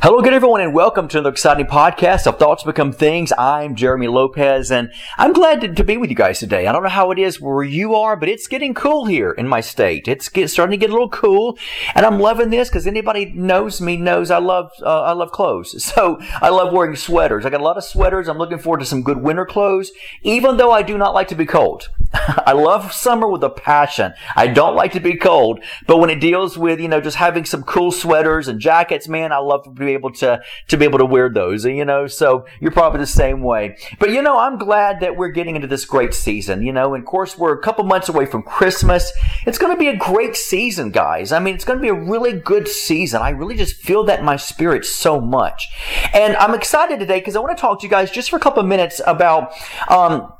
Hello again, everyone, and welcome to another exciting podcast of Thoughts Become Things. I'm Jeremy Lopez, and I'm glad to, to, be with you guys today. I don't know how it is where you are, but it's getting cool here in my state. It's get, starting to get a little cool, and I'm loving this because anybody knows me knows I love uh, I love clothes. So I love wearing sweaters. I got a lot of sweaters. I'm looking forward to some good winter clothes, even though I do not like to be cold. I love summer with a passion. I don't like to be cold, but when it deals with you know just having some cool sweaters and jackets, man, I love to be able to to be able to wear those. You know, so you're probably the same way. But you know, I'm glad that we're getting into this great season. You know, and of course we're a couple months away from Christmas. It's going to be a great season, guys. I mean, it's going to be a really good season. I really just feel that in my spirit so much, and I'm excited today because I want to talk to you guys just for a couple minutes about. Um,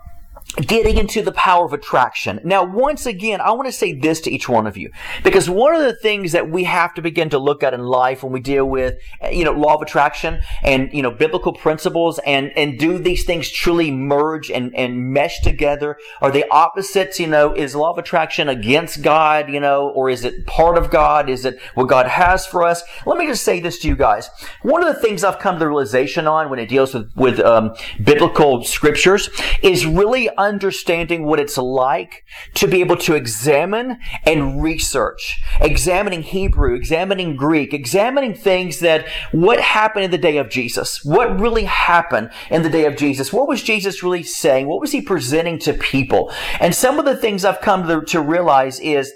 getting into the power of attraction. Now, once again, I want to say this to each one of you, because one of the things that we have to begin to look at in life when we deal with, you know, law of attraction and, you know, biblical principles and, and do these things truly merge and, and mesh together? Are they opposites? You know, is law of attraction against God, you know, or is it part of God? Is it what God has for us? Let me just say this to you guys. One of the things I've come to the realization on when it deals with, with, um, biblical scriptures is really understanding what it's like to be able to examine and research, examining Hebrew, examining Greek, examining things that what happened in the day of Jesus, what really happened in the day of Jesus, what was Jesus really saying, what was he presenting to people, and some of the things I've come to, to realize is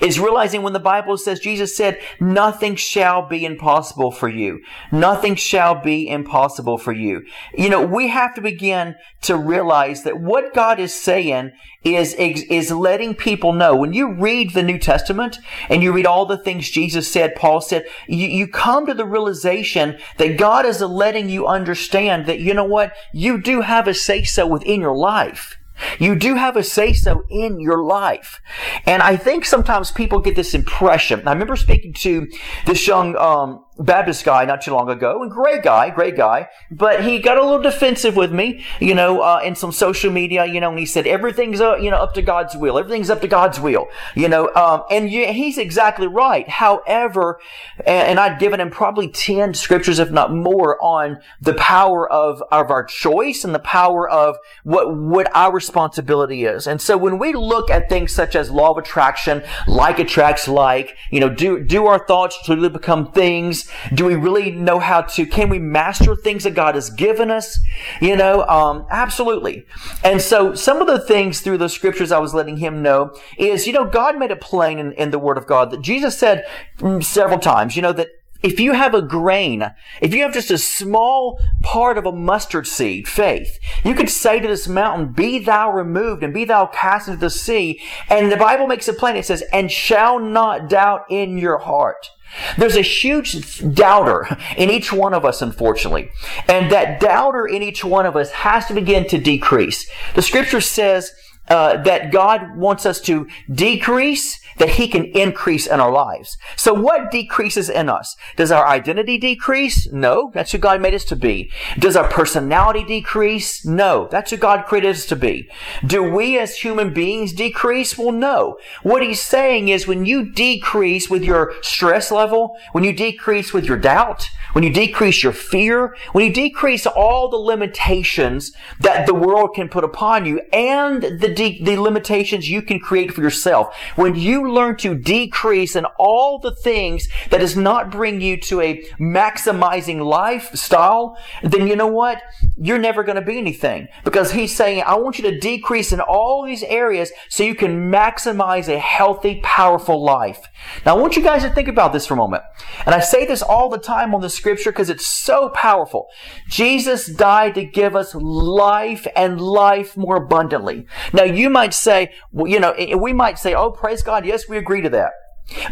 is realizing when the Bible says, Jesus said, nothing shall be impossible for you. Nothing shall be impossible for you. You know, we have to begin to realize that what God is saying is, is letting people know. When you read the New Testament and you read all the things Jesus said, Paul said, you, you come to the realization that God is letting you understand that, you know what? You do have a say so within your life. You do have a say so in your life. And I think sometimes people get this impression. I remember speaking to this young um, Baptist guy not too long ago, and great guy, great guy, but he got a little defensive with me, you know, uh, in some social media, you know, and he said everything's, uh, you know, up to God's will. Everything's up to God's will, you know, um, and you, he's exactly right. However, and, and I'd given him probably 10 scriptures, if not more, on the power of, of our choice and the power of what, what our responsibility is. And so when we look at things such as law of attraction, like attracts like, you know, do, do our thoughts truly become things? Do we really know how to, can we master things that God has given us? You know, um, absolutely. And so some of the things through the scriptures I was letting him know is, you know, God made it plain in, in the Word of God that Jesus said mm, several times, you know, that if you have a grain, if you have just a small part of a mustard seed, faith, you could say to this mountain, be thou removed and be thou cast into the sea. And the Bible makes it plain. It says, and shall not doubt in your heart. There's a huge doubter in each one of us, unfortunately. And that doubter in each one of us has to begin to decrease. The scripture says uh, that God wants us to decrease that He can increase in our lives. So what decreases in us? Does our identity decrease? No, that's who God made us to be. Does our personality decrease? No, that's who God created us to be. Do we as human beings decrease? Well, no. What He's saying is when you decrease with your stress level, when you decrease with your doubt, when you decrease your fear, when you decrease all the limitations that the world can put upon you and the, de- the limitations you can create for yourself, when you learn to decrease in all the things that does not bring you to a maximizing lifestyle, then you know what? You're never going to be anything. Because he's saying, I want you to decrease in all these areas so you can maximize a healthy, powerful life. Now I want you guys to think about this for a moment. And I say this all the time on the scripture because it's so powerful. Jesus died to give us life and life more abundantly. Now you might say, well, you know, we might say, oh, praise God. Yes, we agree to that.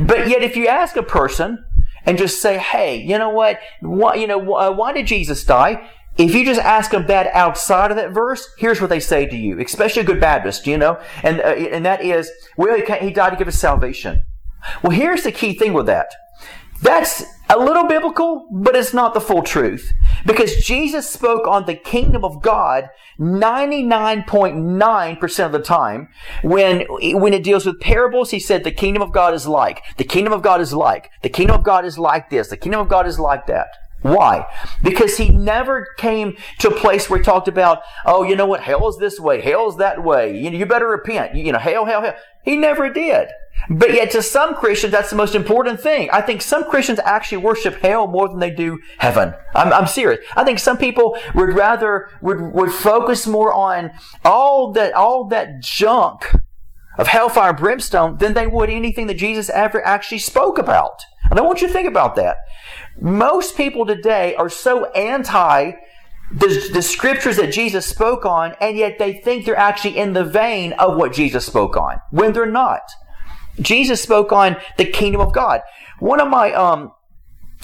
But yet, if you ask a person and just say, "Hey, you know what? Why, you know, uh, why did Jesus die?" If you just ask them that outside of that verse, here's what they say to you, especially a good Baptist, you know, and uh, and that is, well, he, he died to give us salvation. Well, here's the key thing with that. That's a little biblical, but it's not the full truth. Because Jesus spoke on the kingdom of God 99.9% of the time. When, when it deals with parables, he said the kingdom of God is like, the kingdom of God is like, the kingdom of God is like this, the kingdom of God is like that. Why? Because he never came to a place where he talked about, oh, you know what, hell is this way, hell is that way, you, you better repent, you, you know, hell, hell, hell. He never did. But yet to some Christians, that's the most important thing. I think some Christians actually worship hell more than they do heaven. I'm, I'm serious. I think some people would rather, would, would focus more on all that, all that junk of hellfire and brimstone than they would anything that Jesus ever actually spoke about. And I want you to think about that. Most people today are so anti the, the scriptures that Jesus spoke on, and yet they think they're actually in the vein of what Jesus spoke on, when they're not. Jesus spoke on the kingdom of God. One of my um,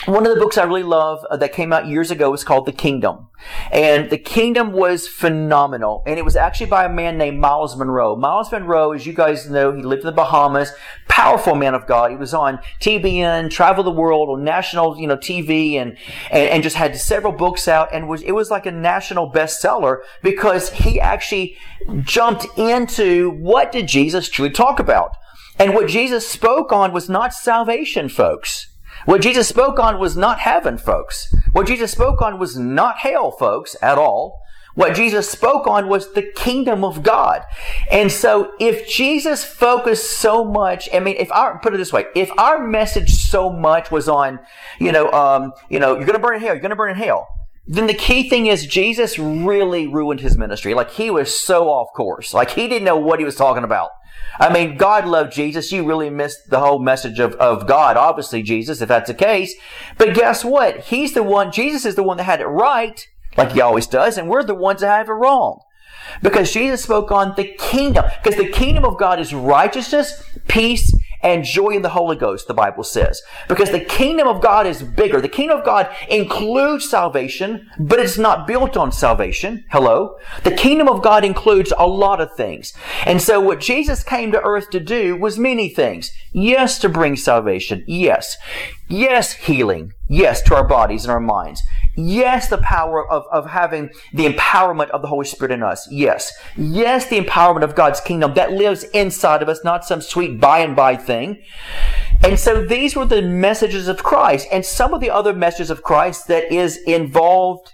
one of the books I really love uh, that came out years ago was called The Kingdom. And The Kingdom was phenomenal. And it was actually by a man named Myles Munroe. Myles Munroe, as you guys know, he lived in the Bahamas. Powerful man of God. He was on TBN, Travel the World, on national, you know, TV and, and, and just had several books out and was, it was like a national bestseller because he actually jumped into what did Jesus truly talk about? And what Jesus spoke on was not salvation, folks. What Jesus spoke on was not heaven, folks. What Jesus spoke on was not hell, folks, at all. What Jesus spoke on was the kingdom of God. And so if Jesus focused so much, I mean, if our, put it this way, if our message so much was on, you know, um, you know, you're going to burn in hell, you're going to burn in hell, then the key thing is Jesus really ruined his ministry. Like he was so off course. Like he didn't know what he was talking about. I mean, God loved Jesus. You really missed the whole message of, of God, obviously, Jesus, if that's the case. But guess what? He's the one, Jesus is the one that had it right, like he always does, and we're the ones that have it wrong. Because Jesus spoke on the kingdom. Because the kingdom of God is righteousness, peace, and joy in the Holy Ghost, the Bible says. Because the kingdom of God is bigger. The kingdom of God includes salvation, but it's not built on salvation. Hello? The kingdom of God includes a lot of things. And so what Jesus came to earth to do was many things. Yes, to bring salvation. Yes. Yes, healing. Yes, to our bodies and our minds. Yes, the power of, of having the empowerment of the Holy Spirit in us. Yes. Yes, the empowerment of God's kingdom that lives inside of us, not some sweet by and by thing. And so these were the messages of Christ. And some of the other messages of Christ that is involved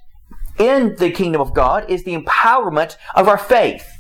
in the kingdom of God is the empowerment of our faith.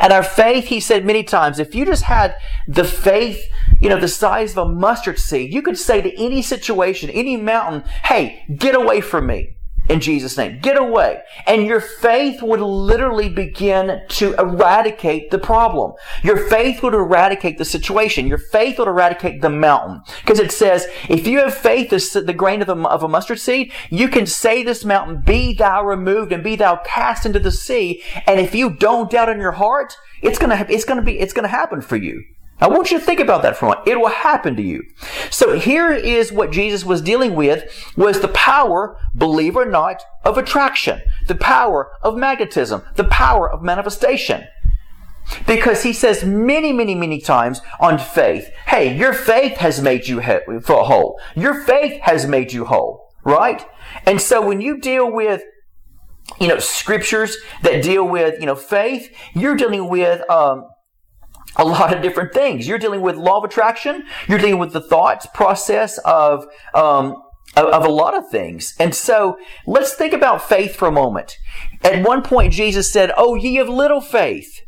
And our faith, he said many times, if you just had the faith, you know, the size of a mustard seed, you could say to any situation, any mountain, hey, get away from me in Jesus' name. Get away. And your faith would literally begin to eradicate the problem. Your faith would eradicate the situation. Your faith would eradicate the mountain. Because it says, if you have faith as the grain of a, of a mustard seed, you can say this mountain, be thou removed and be thou cast into the sea. And if you don't doubt in your heart, it's gonna, it's gonna be, it's gonna happen for you. I want you to think about that for a moment. It will happen to you. So here is what Jesus was dealing with was the power, believe or not, of attraction, the power of magnetism, the power of manifestation. Because he says many, many, many times on faith, hey, your faith has made you whole. Your faith has made you whole, right? And so when you deal with you know scriptures that deal with you know faith, you're dealing with um, a lot of different things. You're dealing with law of attraction. You're dealing with the thoughts process of, um, of, of a lot of things. And so let's think about faith for a moment. At one point, Jesus said, Oh, ye of little faith.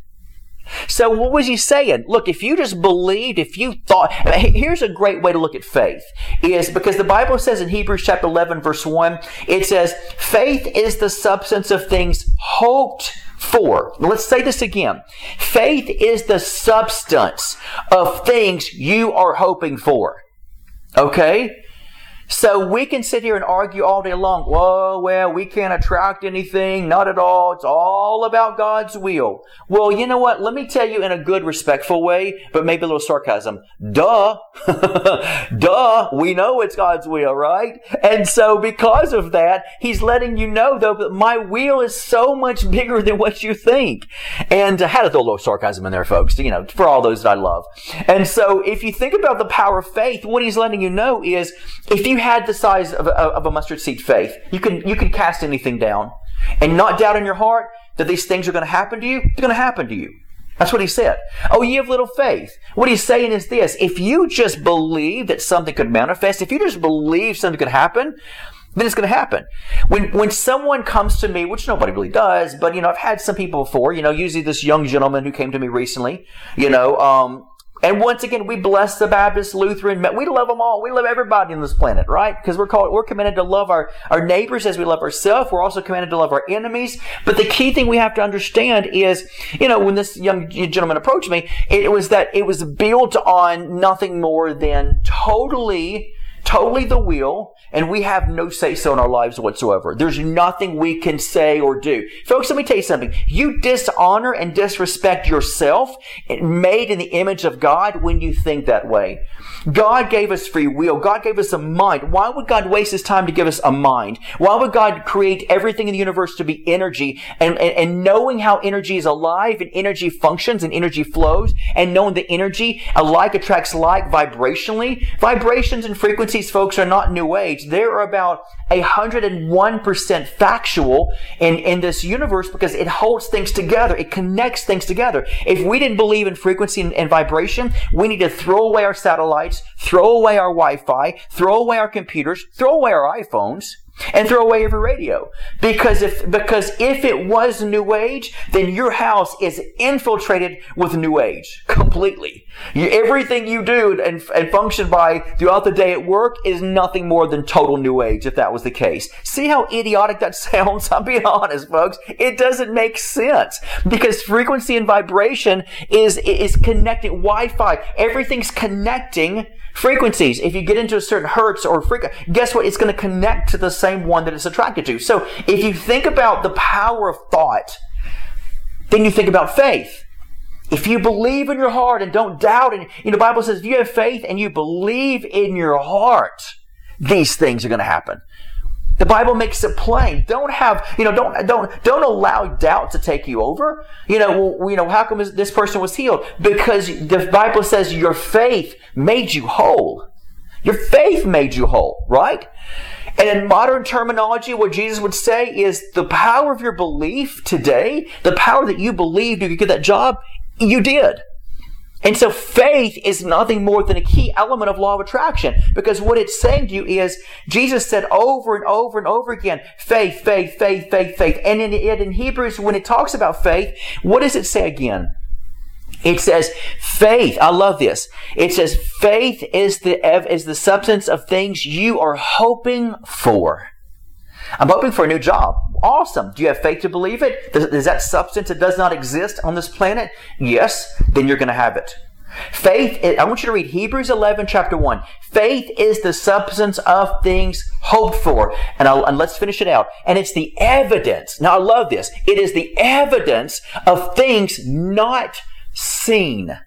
So what was he saying? Look, if you just believed, if you thought, here's a great way to look at faith is because the Bible says in Hebrews chapter 11 verse 1, it says, faith is the substance of things hoped for. Let's say this again. Faith is the substance of things you are hoping for. Okay? So we can sit here and argue all day long. Whoa, well, we can't attract anything. Not at all. It's all about God's will. Well, you know what? Let me tell you in a good, respectful way, but maybe a little sarcasm. Duh. Duh. We know it's God's will, right? And so because of that, He's letting you know though that my will is so much bigger than what you think. And I had to throw a little sarcasm in there, folks, you know, for all those that I love. And so if you think about the power of faith, what He's letting you know is if you you had the size of a, of a mustard seed faith, you can, you can cast anything down and not doubt in your heart that these things are going to happen to you. They're going to happen to you. That's what he said. Oh, ye have little faith. What he's saying is this. If you just believe that something could manifest, if you just believe something could happen, then it's going to happen. When when someone comes to me, which nobody really does, but you know, I've had some people before. You know, usually this young gentleman who came to me recently. You know, um, and once again, we bless the Baptist, Lutheran. We love them all. We love everybody on this planet, right? Because we're called, we're commanded to love our, our neighbors as we love ourselves. We're also commanded to love our enemies. But the key thing we have to understand is, you know, when this young gentleman approached me, it was that it was built on nothing more than totally totally the will, and we have no say so in our lives whatsoever. There's nothing we can say or do. Folks, let me tell you something. You dishonor and disrespect yourself, made in the image of God, when you think that way. God gave us free will. God gave us a mind. Why would God waste his time to give us a mind? Why would God create everything in the universe to be energy and, and, and knowing how energy is alive and energy functions and energy flows and knowing that energy alike attracts like vibrationally? Vibrations and frequencies these folks are not New Age. They're about 101% factual in, in this universe because it holds things together. It connects things together. If we didn't believe in frequency and, and vibration, we need to throw away our satellites, throw away our Wi-Fi, throw away our computers, throw away our iPhones, and throw away every radio. Because if, because if it was New Age, then your house is infiltrated with New Age completely. You, everything you do and, and function by throughout the day at work is nothing more than total New Age if that was the case. See how idiotic that sounds? I'm being honest, folks. It doesn't make sense because frequency and vibration is, is connecting Wi-Fi. Everything's connecting frequencies. If you get into a certain hertz or frequency, guess what? It's going to connect to the same one that it's attracted to. So if you think about the power of thought, then you think about faith. If you believe in your heart and don't doubt, and you know, the Bible says if you have faith and you believe in your heart, these things are going to happen. The Bible makes it plain. Don't have, you know, don't, don't, don't allow doubt to take you over. You know, well, you know, how come this person was healed? Because the Bible says your faith made you whole. Your faith made you whole, right? And in modern terminology, what Jesus would say is the power of your belief today, the power that you believed you could get that job, you did. And so faith is nothing more than a key element of law of attraction because what it's saying to you is Jesus said over and over and over again, faith, faith, faith, faith, faith. And in, in Hebrews, when it talks about faith, what does it say again? It says faith. I love this. It says faith is the, is the substance of things you are hoping for. I'm hoping for a new job. Awesome. Do you have faith to believe it? Does, is that substance that does not exist on this planet? Yes. Then you're going to have it. Faith, I want you to read Hebrews 11, chapter 1. Faith is the substance of things hoped for. And, and, let's finish it out. And it's the evidence. Now, I love this. It is the evidence of things not seen.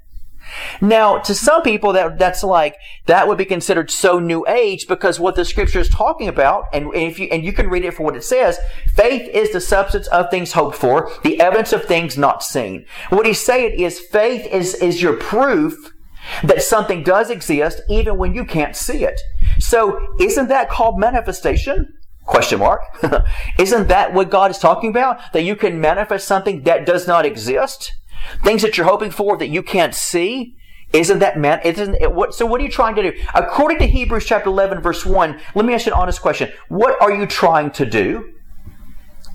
Now, to some people, that that's like that would be considered so new age because what the scripture is talking about, and if you and you can read it for what it says, faith is the substance of things hoped for, the evidence of things not seen. What he's saying is faith is is your proof that something does exist even when you can't see it. So, isn't that called manifestation? Question mark. isn't that what God is talking about? That you can manifest something that does not exist? Things that you're hoping for that you can't see? Isn't that man? Isn't it, what? So what are you trying to do? According to Hebrews chapter 11 verse 1, let me ask you an honest question. What are you trying to do?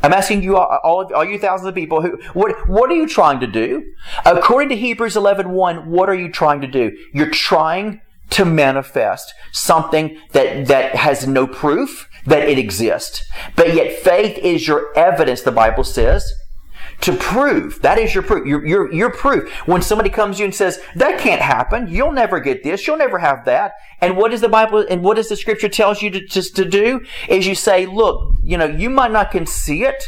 I'm asking you uh, all, all, all you thousands of people who, what, what are you trying to do? According to Hebrews 11 1, what are you trying to do? You're trying to manifest something that, that has no proof that it exists. But yet faith is your evidence, the Bible says, to prove. That is your proof. Your, your, your proof. When somebody comes to you and says, that can't happen. You'll never get this. You'll never have that. And what does the Bible and what does the scripture tells you to, just to do? Is you say, look, you know, you might not can see it.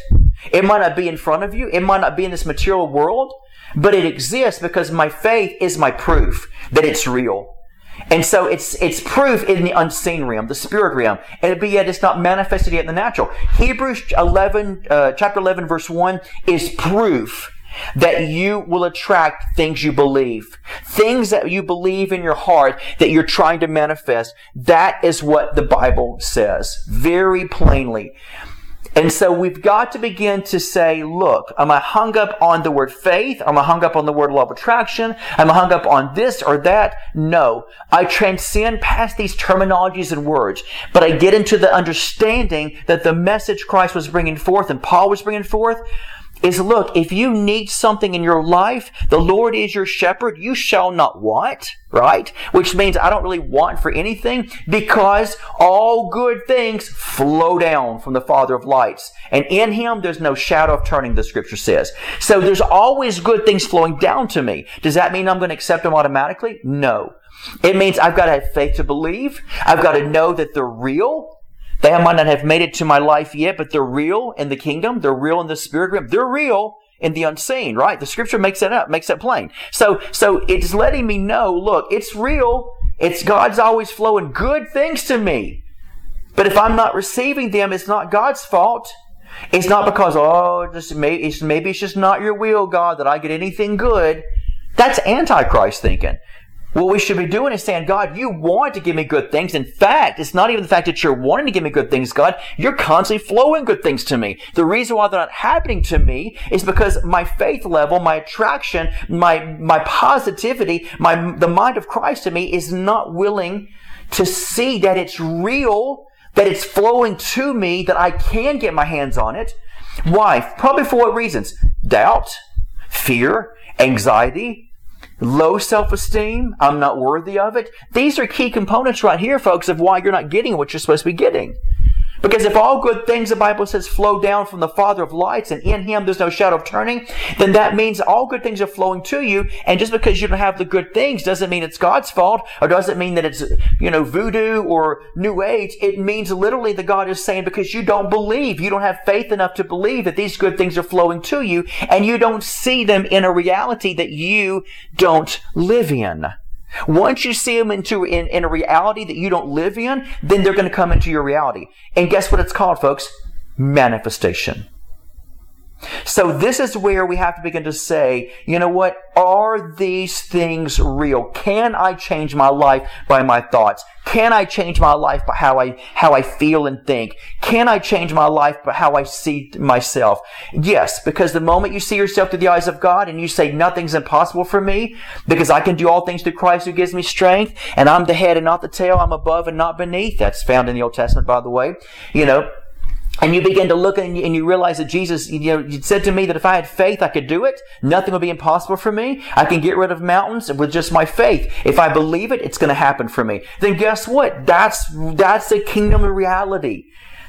It might not be in front of you. It might not be in this material world, but it exists because my faith is my proof that it's real. And so it's it's proof in the unseen realm, the spirit realm, and but yet it's not manifested yet in the natural. Hebrews eleven, uh, chapter eleven, verse one is proof that you will attract things you believe, things that you believe in your heart that you're trying to manifest. That is what the Bible says very plainly. And so we've got to begin to say, look, am I hung up on the word faith? Am I hung up on the word law of attraction? Am I hung up on this or that? No. I transcend past these terminologies and words, but I get into the understanding that the message Christ was bringing forth and Paul was bringing forth is look, if you need something in your life, the Lord is your shepherd, you shall not want, right? Which means I don't really want for anything because all good things flow down from the Father of lights. And in Him, there's no shadow of turning, the scripture says. So there's always good things flowing down to me. Does that mean I'm going to accept them automatically? No. It means I've got to have faith to believe. I've got to know that they're real. They might not have made it to my life yet, but they're real in the kingdom. They're real in the spirit realm. They're real in the unseen, right? The scripture makes that up, makes that plain. So, so it's letting me know, look, it's real. It's God's always flowing good things to me. But if I'm not receiving them, it's not God's fault. It's not because, oh, it's, maybe it's just not your will, God, that I get anything good. That's antichrist thinking. What we should be doing is saying, God, you want to give me good things. In fact, it's not even the fact that you're wanting to give me good things, God. You're constantly flowing good things to me. The reason why they're not happening to me is because my faith level, my attraction, my, my positivity, my, the mind of Christ to me is not willing to see that it's real, that it's flowing to me, that I can get my hands on it. Why? Probably for what reasons? Doubt, fear, anxiety, low self-esteem, I'm not worthy of it. These are key components right here, folks, of why you're not getting what you're supposed to be getting. Because if all good things, the Bible says, flow down from the Father of lights and in Him there's no shadow of turning, then that means all good things are flowing to you. And just because you don't have the good things doesn't mean it's God's fault or doesn't mean that it's, you know, voodoo or New Age. It means literally that God is saying because you don't believe, you don't have faith enough to believe that these good things are flowing to you and you don't see them in a reality that you don't live in. Once you see them into in, in a reality that you don't live in, then they're going to come into your reality. And guess what it's called, folks? Manifestation. So this is where we have to begin to say, you know what? Are these things real? Can I change my life by my thoughts? Can I change my life by how I, how I feel and think? Can I change my life by how I see myself? Yes, because the moment you see yourself through the eyes of God and you say nothing's impossible for me because I can do all things through Christ who gives me strength and I'm the head and not the tail, I'm above and not beneath. That's found in the Old Testament, by the way. You know, and you begin to look and you, realize that Jesus, you know, you said to me that if I had faith, I could do it. Nothing would be impossible for me. I can get rid of mountains with just my faith. If I believe it, it's going to happen for me. Then guess what? That's, that's the kingdom of reality.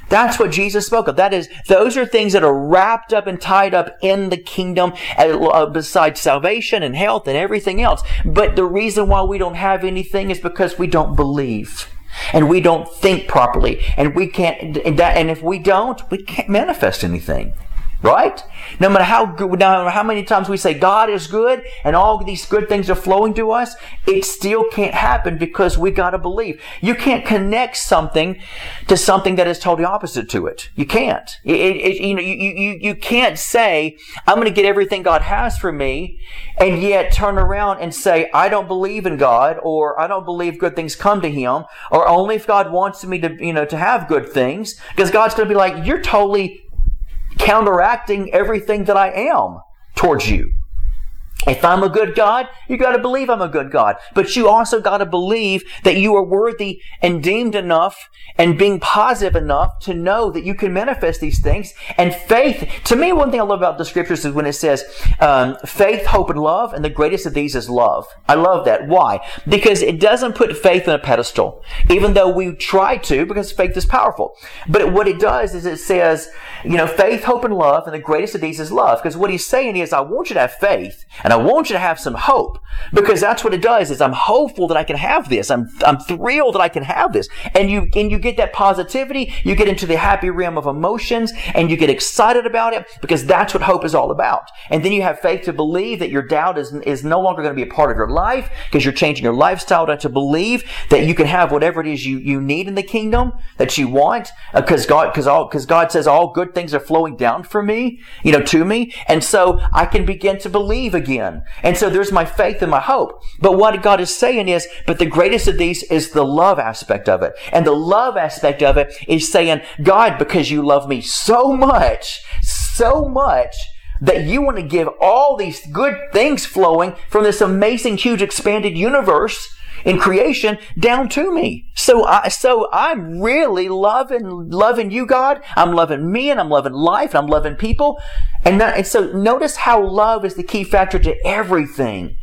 That's what Jesus spoke of. That is, those are things that are wrapped up and tied up in the kingdom uh, besides salvation and health and everything else. But the reason why we don't have anything is because we don't believe and we don't think properly. And we can't and if we don't we can't manifest anything Right? No matter how good, no matter how many times we say God is good and all these good things are flowing to us, it still can't happen because we gotta believe. You can't connect something to something that is totally opposite to it. You can't. It, it, you know, you, you, you can't say, I'm gonna get everything God has for me and yet turn around and say, I don't believe in God or I don't believe good things come to Him or only if God wants me to, you know, to have good things because God's gonna be like, you're totally counteracting everything that I am towards you. If I'm a good God, you got to believe I'm a good God. But you also got to believe that you are worthy and deemed enough and being positive enough to know that you can manifest these things. And faith, to me, one thing I love about the scriptures is when it says um, faith, hope, and love, and the greatest of these is love. I love that. Why? Because it doesn't put faith on a pedestal, even though we try to, because faith is powerful. But what it does is it says, you know, faith, hope, and love, and the greatest of these is love. Because what he's saying is, I want you to have faith, and I want you to have some hope, because that's what it does. Is I'm hopeful that I can have this. I'm I'm thrilled that I can have this, and you and you get that positivity. You get into the happy realm of emotions, and you get excited about it because that's what hope is all about. And then you have faith to believe that your doubt is is no longer going to be a part of your life because you're changing your lifestyle to, to believe that you can have whatever it is you you need in the kingdom that you want because uh, God because all because God says all good things are flowing down for me, you know, to me, and so I can begin to believe again. And so there's my faith and my hope. But what God is saying is, but the greatest of these is the love aspect of it. And the love aspect of it is saying, God, because you love me so much, so much, that you want to give all these good things flowing from this amazing, huge, expanded universe in creation down to me. So I, so I'm really loving, loving you, God. I'm loving me and I'm loving life and I'm loving people. And, that, and so notice how love is the key factor to everything.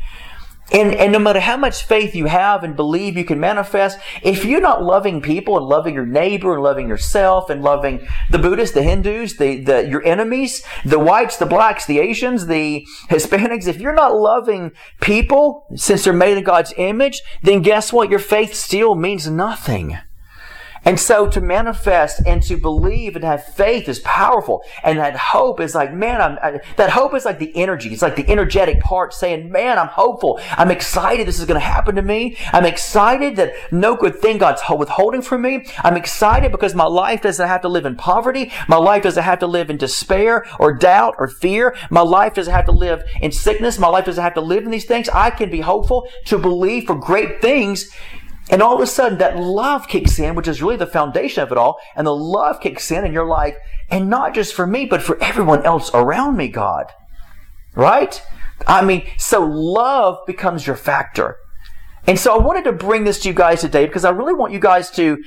And, and no matter how much faith you have and believe you can manifest, if you're not loving people and loving your neighbor and loving yourself and loving the Buddhists, the Hindus, the, the, your enemies, the whites, the blacks, the Asians, the Hispanics, if you're not loving people since they're made in God's image, then guess what? Your faith still means nothing. And so to manifest and to believe and have faith is powerful. And that hope is like, man, I'm, I, that hope is like the energy. It's like the energetic part saying, man, I'm hopeful. I'm excited this is going to happen to me. I'm excited that no good thing God's withholding from me. I'm excited because my life doesn't have to live in poverty. My life doesn't have to live in despair or doubt or fear. My life doesn't have to live in sickness. My life doesn't have to live in these things. I can be hopeful to believe for great things and all of a sudden, that love kicks in, which is really the foundation of it all. And the love kicks in, and you're like, and not just for me, but for everyone else around me, God. Right? I mean, so love becomes your factor. And so I wanted to bring this to you guys today because I really want you guys to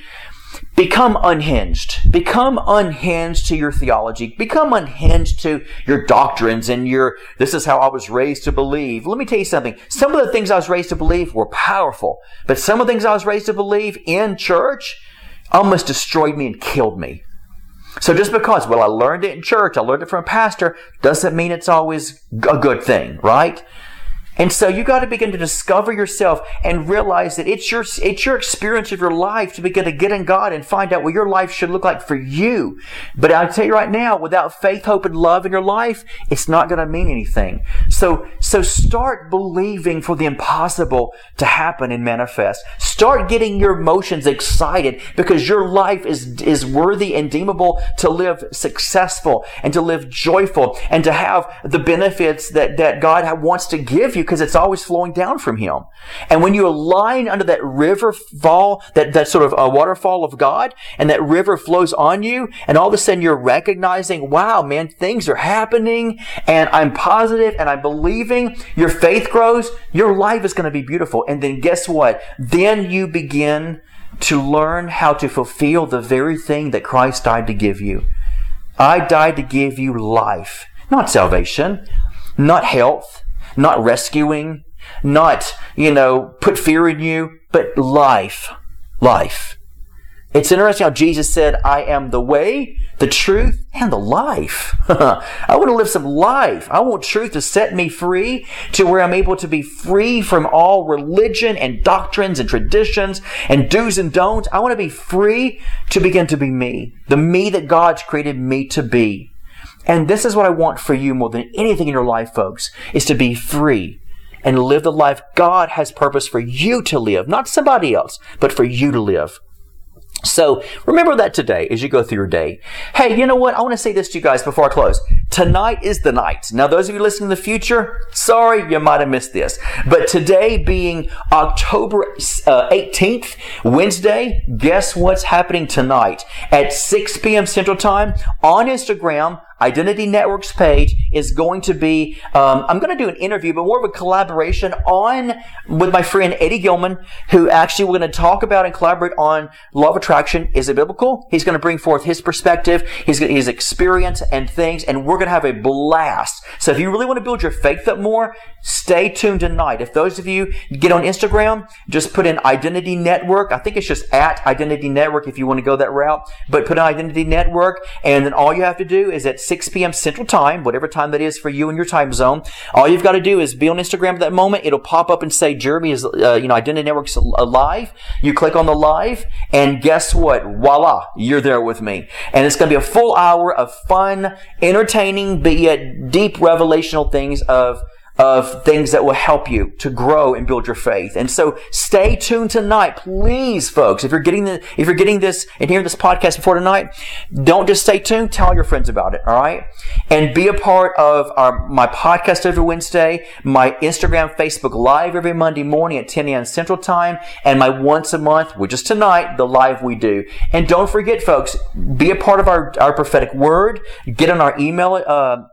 Become unhinged. Become unhinged to your theology. Become unhinged to your doctrines and your, this is how I was raised to believe. Let me tell you something. Some of the things I was raised to believe were powerful, but some of the things I was raised to believe in church almost destroyed me and killed me. So just because, well, I learned it in church, I learned it from a pastor, doesn't mean it's always a good thing, right? And so you got to begin to discover yourself and realize that it's your, it's your experience of your life to begin to get in God and find out what your life should look like for you. But I'll tell you right now, without faith, hope, and love in your life, it's not going to mean anything. So, so start believing for the impossible to happen and manifest. Start getting your emotions excited because your life is, is worthy and deemable to live successful and to live joyful and to have the benefits that, that God wants to give you because it's always flowing down from Him. And when you align under that river fall, that, that sort of a waterfall of God, and that river flows on you, and all of a sudden you're recognizing, wow, man, things are happening, and I'm positive, and I'm believing, your faith grows, your life is going to be beautiful. And then guess what? Then you begin to learn how to fulfill the very thing that Christ died to give you. I died to give you life, not salvation, not health, not rescuing, not, you know, put fear in you, but life. Life. It's interesting how Jesus said, I am the way, the truth, and the life. I want to live some life. I want truth to set me free to where I'm able to be free from all religion and doctrines and traditions and do's and don'ts. I want to be free to begin to be me, the me that God's created me to be. And this is what I want for you more than anything in your life, folks, is to be free and live the life God has purpose for you to live, not somebody else, but for you to live. So remember that today as you go through your day. Hey, you know what? I want to say this to you guys before I close. Tonight is the night. Now, those of you listening in the future, sorry, you might have missed this. But today being October uh, 18th, Wednesday, guess what's happening tonight? At 6 p.m. Central Time on Instagram, Identity Networks page is going to be, um, I'm going to do an interview, but more of a collaboration on with my friend Eddie Gilman, who actually we're going to talk about and collaborate on law of attraction. Is it biblical? He's going to bring forth his perspective, his, his experience and things, and we're going to have a blast. So if you really want to build your faith up more, stay tuned tonight. If those of you get on Instagram, just put in Identity Network. I think it's just at Identity Network if you want to go that route, but put in Identity Network, and then all you have to do is at 6 p.m. Central Time, whatever time that is for you and your time zone, all you've got to do is be on Instagram at that moment. It'll pop up and say Jeremy is, uh, you know, Identity Network's live. You click on the live, and guess what? Voila, you're there with me. And it's going to be a full hour of fun, entertaining, but yet deep revelational things of of things that will help you to grow and build your faith. And so stay tuned tonight, please, folks. If you're getting the, if you're getting this and hearing this podcast before tonight, don't just stay tuned. Tell your friends about it. All right. And be a part of our, my podcast every Wednesday, my Instagram, Facebook live every Monday morning at 10 a.m. Central Time, and my once a month, which is tonight, the live we do. And don't forget, folks, be a part of our, our prophetic word. Get on our email, uh,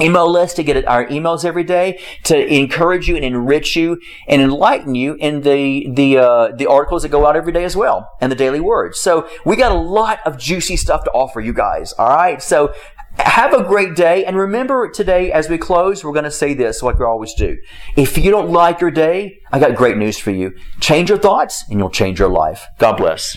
email list to get our emails every day to encourage you and enrich you and enlighten you in the the uh, the articles that go out every day as well and the daily words. So we got a lot of juicy stuff to offer you guys. All right, so. Have a great day. And remember today, as we close, we're going to say this like we always do. If you don't like your day, I got great news for you. Change your thoughts and you'll change your life. God bless.